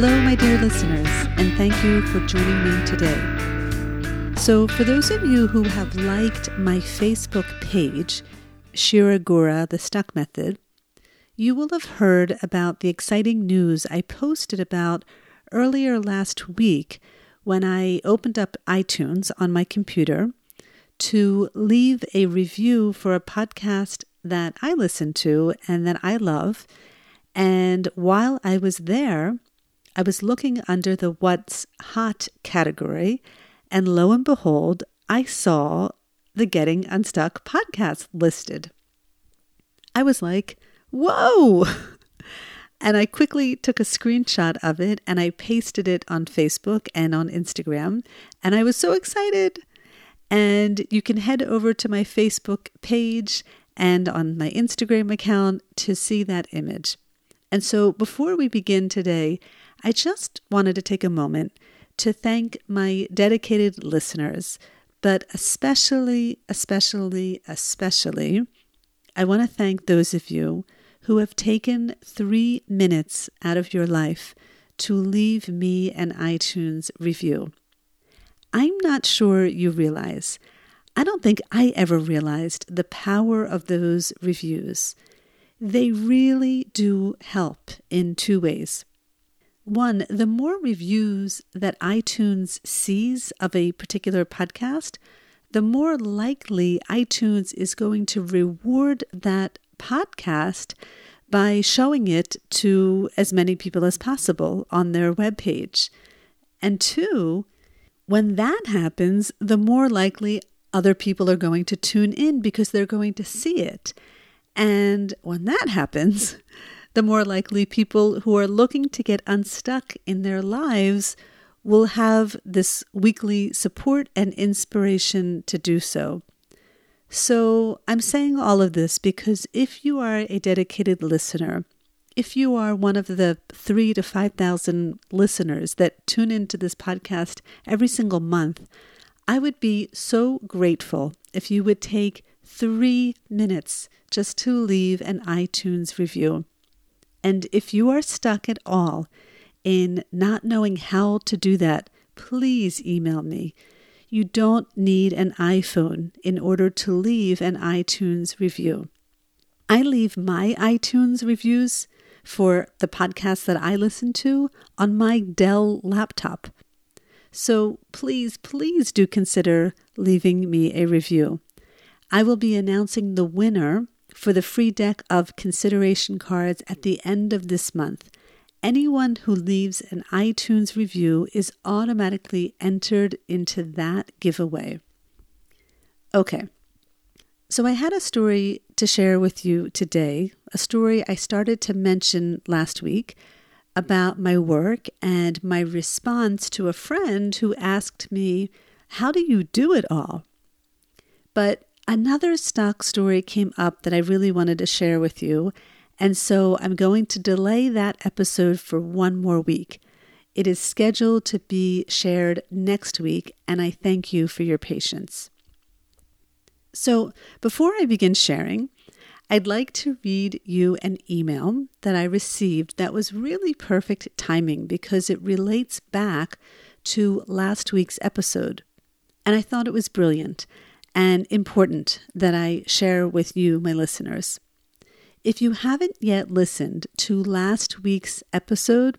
Hello, my dear listeners, and thank you for joining me today. So, for those of you who have liked my Facebook page, Shira Gura, the Stuck Method, you will have heard about the exciting news I posted about earlier last week when I opened up iTunes on my computer to leave a review for a podcast that I listen to and that I love. And while I was there, I was looking under the What's Hot category, and lo and behold, I saw the Getting Unstuck podcast listed. I was like, whoa! And I quickly took a screenshot of it and I pasted it on Facebook and on Instagram. And I was so excited. And you can head over to my Facebook page and on my Instagram account to see that image. And so before we begin today, I just wanted to take a moment to thank my dedicated listeners, but especially, especially, especially, I want to thank those of you who have taken three minutes out of your life to leave me an iTunes review. I'm not sure you realize, I don't think I ever realized the power of those reviews. They really do help in two ways. One, the more reviews that iTunes sees of a particular podcast, the more likely iTunes is going to reward that podcast by showing it to as many people as possible on their webpage. And two, when that happens, the more likely other people are going to tune in because they're going to see it. And when that happens, the more likely people who are looking to get unstuck in their lives will have this weekly support and inspiration to do so. So, I'm saying all of this because if you are a dedicated listener, if you are one of the three to 5,000 listeners that tune into this podcast every single month, I would be so grateful if you would take three minutes just to leave an iTunes review. And if you are stuck at all in not knowing how to do that, please email me. You don't need an iPhone in order to leave an iTunes review. I leave my iTunes reviews for the podcasts that I listen to on my Dell laptop. So please, please do consider leaving me a review. I will be announcing the winner for the free deck of consideration cards at the end of this month. Anyone who leaves an iTunes review is automatically entered into that giveaway. Okay, so I had a story to share with you today, a story I started to mention last week about my work and my response to a friend who asked me, How do you do it all? But Another stock story came up that I really wanted to share with you, and so I'm going to delay that episode for one more week. It is scheduled to be shared next week, and I thank you for your patience. So, before I begin sharing, I'd like to read you an email that I received that was really perfect timing because it relates back to last week's episode. And I thought it was brilliant and important that I share with you, my listeners. If you haven't yet listened to last week's episode,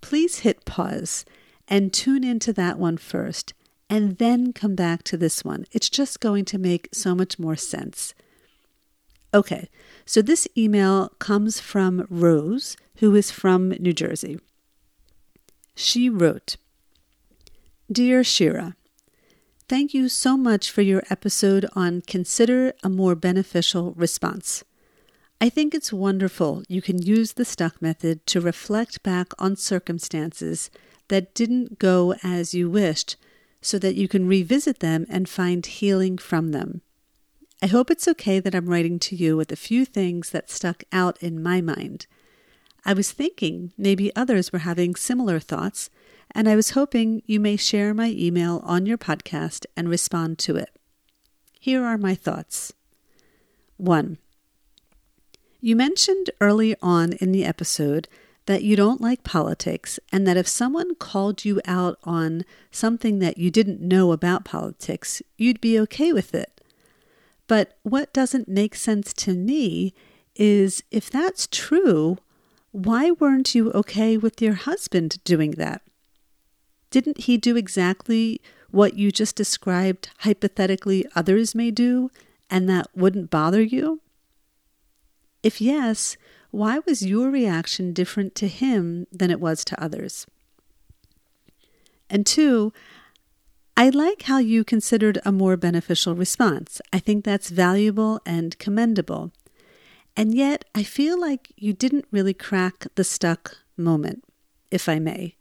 please hit pause and tune into that one first, and then come back to this one. It's just going to make so much more sense. Okay, so this email comes from Rose, who is from New Jersey. She wrote Dear Shira, Thank you so much for your episode on Consider a More Beneficial Response. I think it's wonderful you can use the stuck method to reflect back on circumstances that didn't go as you wished so that you can revisit them and find healing from them. I hope it's okay that I'm writing to you with a few things that stuck out in my mind. I was thinking maybe others were having similar thoughts, and I was hoping you may share my email on your podcast and respond to it. Here are my thoughts. 1. You mentioned early on in the episode that you don't like politics and that if someone called you out on something that you didn't know about politics, you'd be okay with it. But what doesn't make sense to me is if that's true, why weren't you okay with your husband doing that? Didn't he do exactly what you just described hypothetically others may do and that wouldn't bother you? If yes, why was your reaction different to him than it was to others? And two, I like how you considered a more beneficial response. I think that's valuable and commendable. And yet, I feel like you didn't really crack the stuck moment, if I may.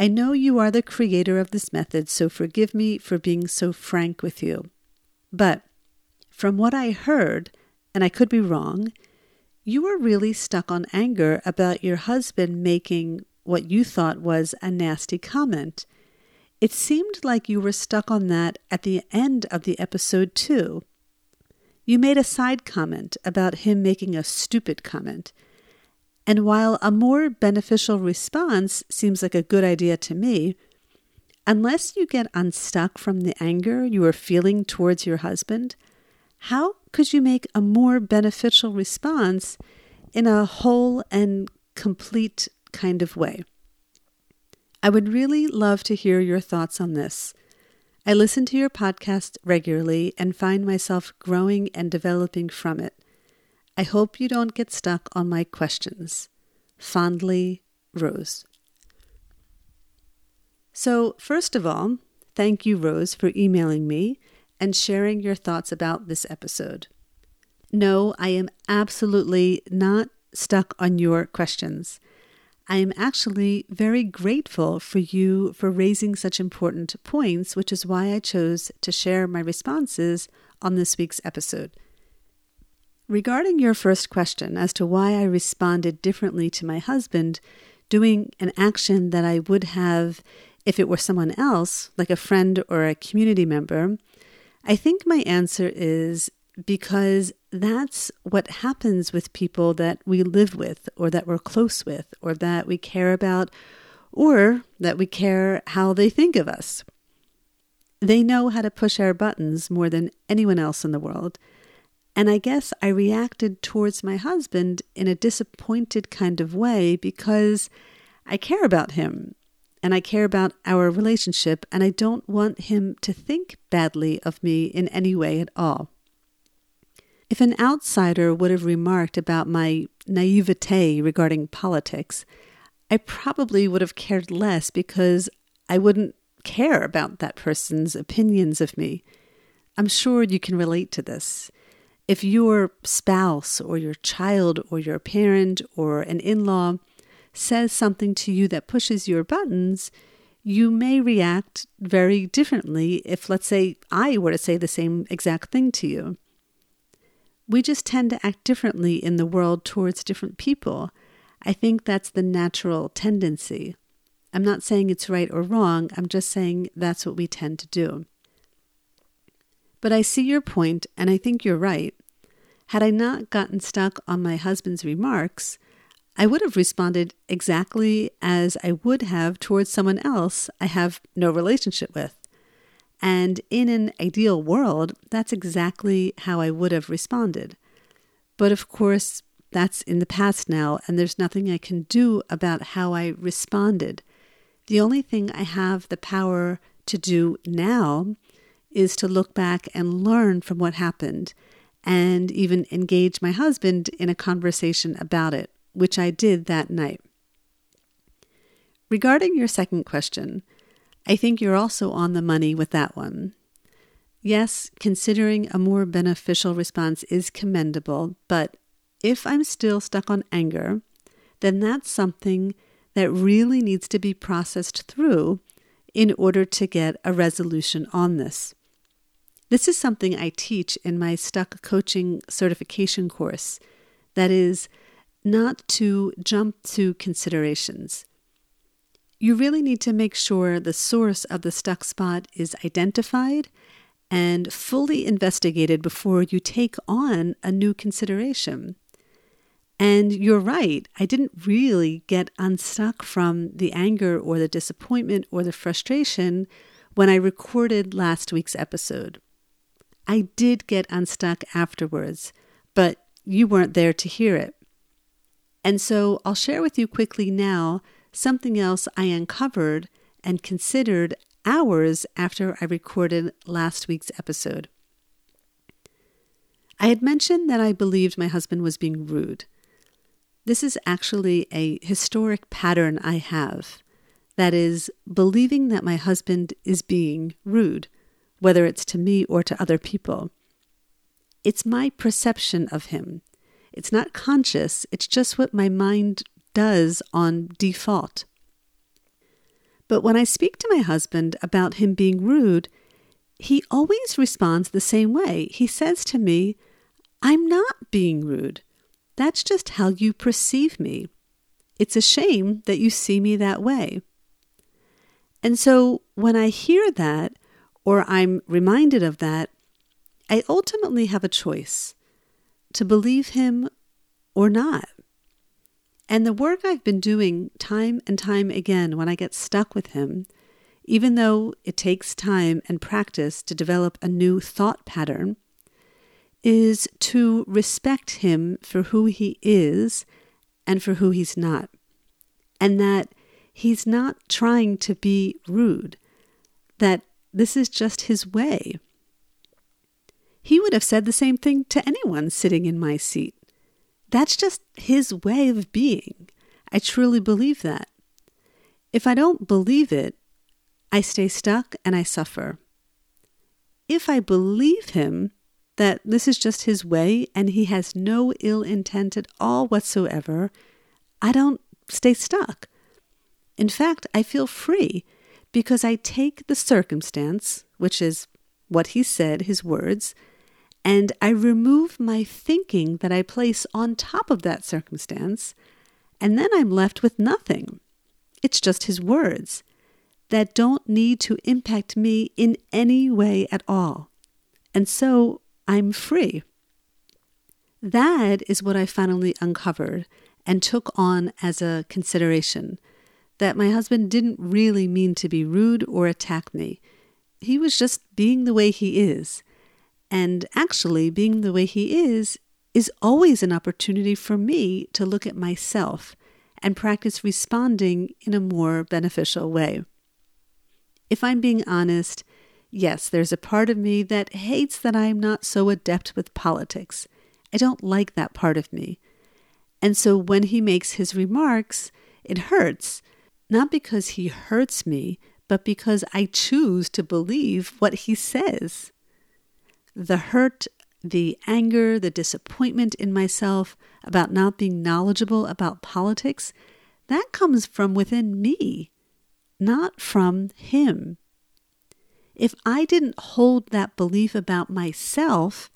I know you are the creator of this method, so forgive me for being so frank with you. But from what I heard, and I could be wrong, you were really stuck on anger about your husband making what you thought was a nasty comment. It seemed like you were stuck on that at the end of the episode, too. You made a side comment about him making a stupid comment. And while a more beneficial response seems like a good idea to me, unless you get unstuck from the anger you are feeling towards your husband, how could you make a more beneficial response in a whole and complete kind of way? I would really love to hear your thoughts on this. I listen to your podcast regularly and find myself growing and developing from it. I hope you don't get stuck on my questions. Fondly, Rose. So, first of all, thank you, Rose, for emailing me and sharing your thoughts about this episode. No, I am absolutely not stuck on your questions. I am actually very grateful for you for raising such important points, which is why I chose to share my responses on this week's episode. Regarding your first question as to why I responded differently to my husband doing an action that I would have if it were someone else, like a friend or a community member, I think my answer is because that's what happens with people that we live with or that we're close with or that we care about or that we care how they think of us. They know how to push our buttons more than anyone else in the world. And I guess I reacted towards my husband in a disappointed kind of way because I care about him and I care about our relationship and I don't want him to think badly of me in any way at all. If an outsider would have remarked about my naivete regarding politics, I probably would have cared less because I wouldn't care about that person's opinions of me. I'm sure you can relate to this. If your spouse or your child or your parent or an in law says something to you that pushes your buttons, you may react very differently if, let's say, I were to say the same exact thing to you we just tend to act differently in the world towards different people. I think that's the natural tendency. I'm not saying it's right or wrong, I'm just saying that's what we tend to do. But I see your point, and I think you're right. Had I not gotten stuck on my husband's remarks, I would have responded exactly as I would have towards someone else I have no relationship with. And in an ideal world, that's exactly how I would have responded. But of course, that's in the past now, and there's nothing I can do about how I responded. The only thing I have the power to do now is to look back and learn from what happened and even engage my husband in a conversation about it, which I did that night. Regarding your second question, I think you're also on the money with that one. Yes, considering a more beneficial response is commendable, but if I'm still stuck on anger, then that's something that really needs to be processed through in order to get a resolution on this. This is something I teach in my Stuck Coaching certification course. That is, not to jump to considerations. You really need to make sure the source of the stuck spot is identified and fully investigated before you take on a new consideration. And you're right, I didn't really get unstuck from the anger or the disappointment or the frustration when I recorded last week's episode. I did get unstuck afterwards, but you weren't there to hear it. And so I'll share with you quickly now something else I uncovered and considered hours after I recorded last week's episode. I had mentioned that I believed my husband was being rude. This is actually a historic pattern I have. That is, believing that my husband is being rude, whether it's to me or to other people. It's my perception of him. It's not conscious, it's just what my mind does on default. But when I speak to my husband about him being rude, he always responds the same way. He says to me, I'm not being rude. That's just how you perceive me. It's a shame that you see me that way. And so when I hear that, or I'm reminded of that, I ultimately have a choice to believe him or not. And the work I've been doing time and time again when I get stuck with him, even though it takes time and practice to develop a new thought pattern, is to respect him for who he is and for who he's not. And that he's not trying to be rude, that this is just his way. He would have said the same thing to anyone sitting in my seat. That's just his way of being. I truly believe that. If I don't believe it, I stay stuck and I suffer. If I believe him that this is just his way and he has no ill intent at all whatsoever, I don't stay stuck. In fact, I feel free because I take the circumstance, which is what he said, his words, and I remove my thinking that I place on top of that circumstance, and then I'm left with nothing. It's just his words that don't need to impact me in any way at all. And so I'm free. That is what I finally uncovered and took on as a consideration that my husband didn't really mean to be rude or attack me. He was just being the way he is. And actually, being the way he is, is always an opportunity for me to look at myself and practice responding in a more beneficial way. If I'm being honest, yes, there's a part of me that hates that I'm not so adept with politics. I don't like that part of me. And so when he makes his remarks, it hurts, not because he hurts me, but because I choose to believe what he says the hurt, the anger, the disappointment in myself about not being knowledgeable about politics, that comes from within me, not from him. If I didn't hold that belief about myself,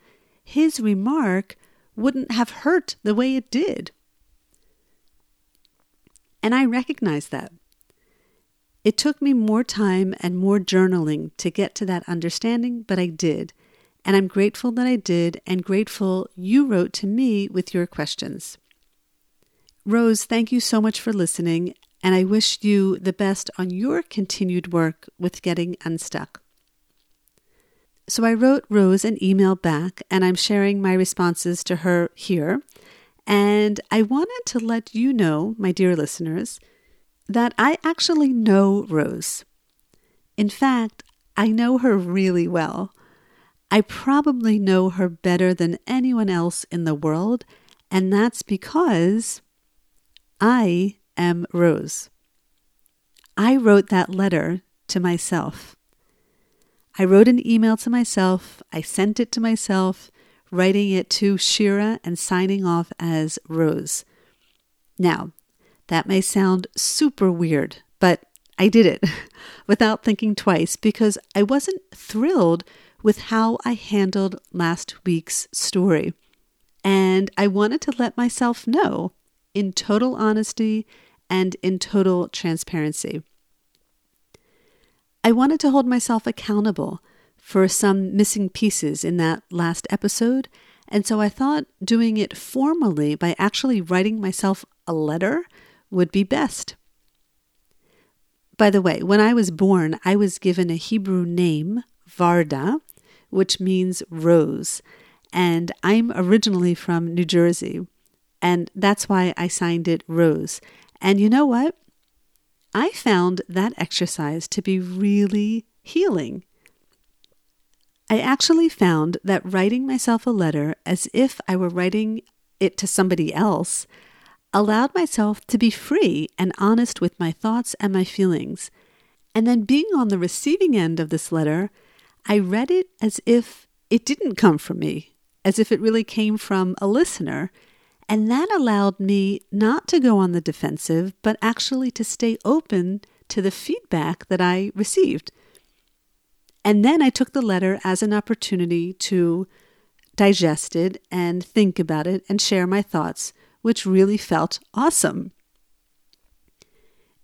his remark wouldn't have hurt the way it did. And I recognize that. It took me more time and more journaling to get to that understanding, but I did. And I'm grateful that I did and grateful you wrote to me with your questions. Rose, thank you so much for listening, and I wish you the best on your continued work with getting unstuck. So I wrote Rose an email back, and I'm sharing my responses to her here. And I wanted to let you know, my dear listeners, that I actually know Rose. In fact, I know her really well. I probably know her better than anyone else in the world, and that's because I am Rose. I wrote that letter to myself. I wrote an email to myself, I sent it to myself, writing it to Shira and signing off as Rose. Now, that may sound super weird, but I did it without thinking twice because I wasn't thrilled with how I handled last week's story. And I wanted to let myself know in total honesty and in total transparency. I wanted to hold myself accountable for some missing pieces in that last episode, and so I thought doing it formally by actually writing myself a letter would be best. By the way, when I was born, I was given a Hebrew name, Varda, which means rose, and I'm originally from New Jersey, and that's why I signed it Rose. And you know what? I found that exercise to be really healing. I actually found that writing myself a letter as if I were writing it to somebody else allowed myself to be free and honest with my thoughts and my feelings. And then being on the receiving end of this letter, I read it as if it didn't come from me, as if it really came from a listener and that allowed me not to go on the defensive, but actually to stay open to the feedback that I received. And then I took the letter as an opportunity to digest it and think about it and share my thoughts, which really felt awesome.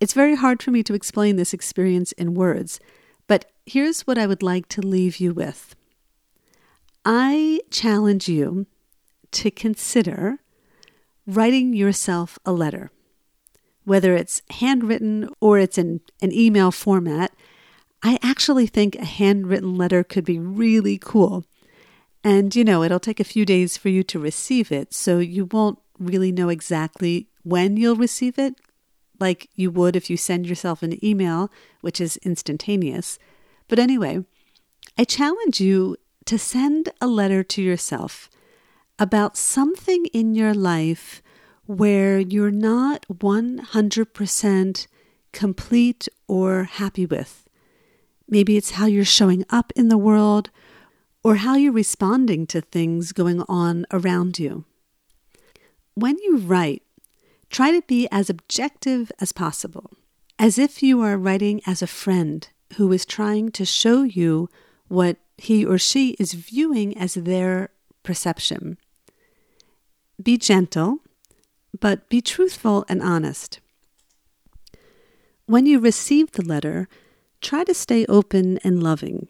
It's very hard for me to explain this experience in words, but here's what I would like to leave you with. I challenge you to consider writing yourself a letter. Whether it's handwritten or it's in an email format, I actually think a handwritten letter could be really cool. And you know, it'll take a few days for you to receive it, so you won't really know exactly when you'll receive it, like you would if you send yourself an email, which is instantaneous. But anyway, I challenge you to send a letter to yourself about something in your life where you're not 100% complete or happy with. Maybe it's how you're showing up in the world or how you're responding to things going on around you. When you write, try to be as objective as possible, as if you are writing as a friend who is trying to show you what he or she is viewing as their perception. Be gentle, but be truthful and honest. When you receive the letter, try to stay open and loving,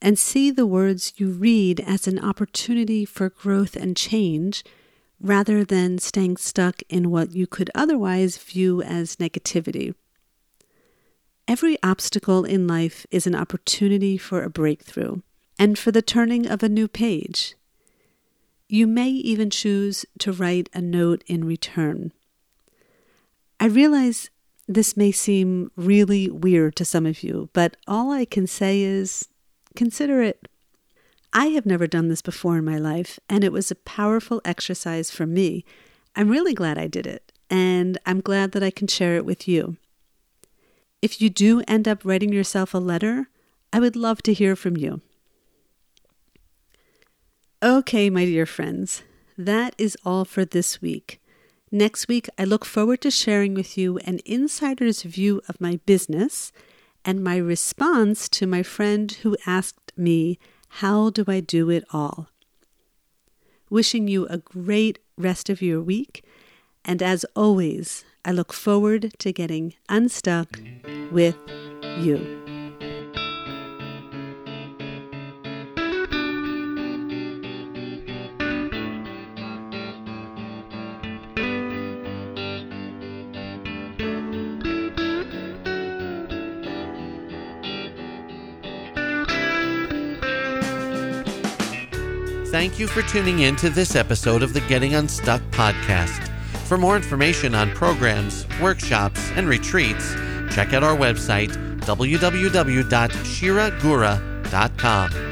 and see the words you read as an opportunity for growth and change rather than staying stuck in what you could otherwise view as negativity. Every obstacle in life is an opportunity for a breakthrough and for the turning of a new page. You may even choose to write a note in return. I realize this may seem really weird to some of you, but all I can say is consider it. I have never done this before in my life, and it was a powerful exercise for me. I'm really glad I did it, and I'm glad that I can share it with you. If you do end up writing yourself a letter, I would love to hear from you. Okay, my dear friends, that is all for this week. Next week, I look forward to sharing with you an insider's view of my business and my response to my friend who asked me, How do I do it all? Wishing you a great rest of your week, and as always, I look forward to getting unstuck with you. Thank you for tuning in to this episode of the Getting Unstuck podcast. For more information on programs, workshops, and retreats, check out our website, www.shiragura.com.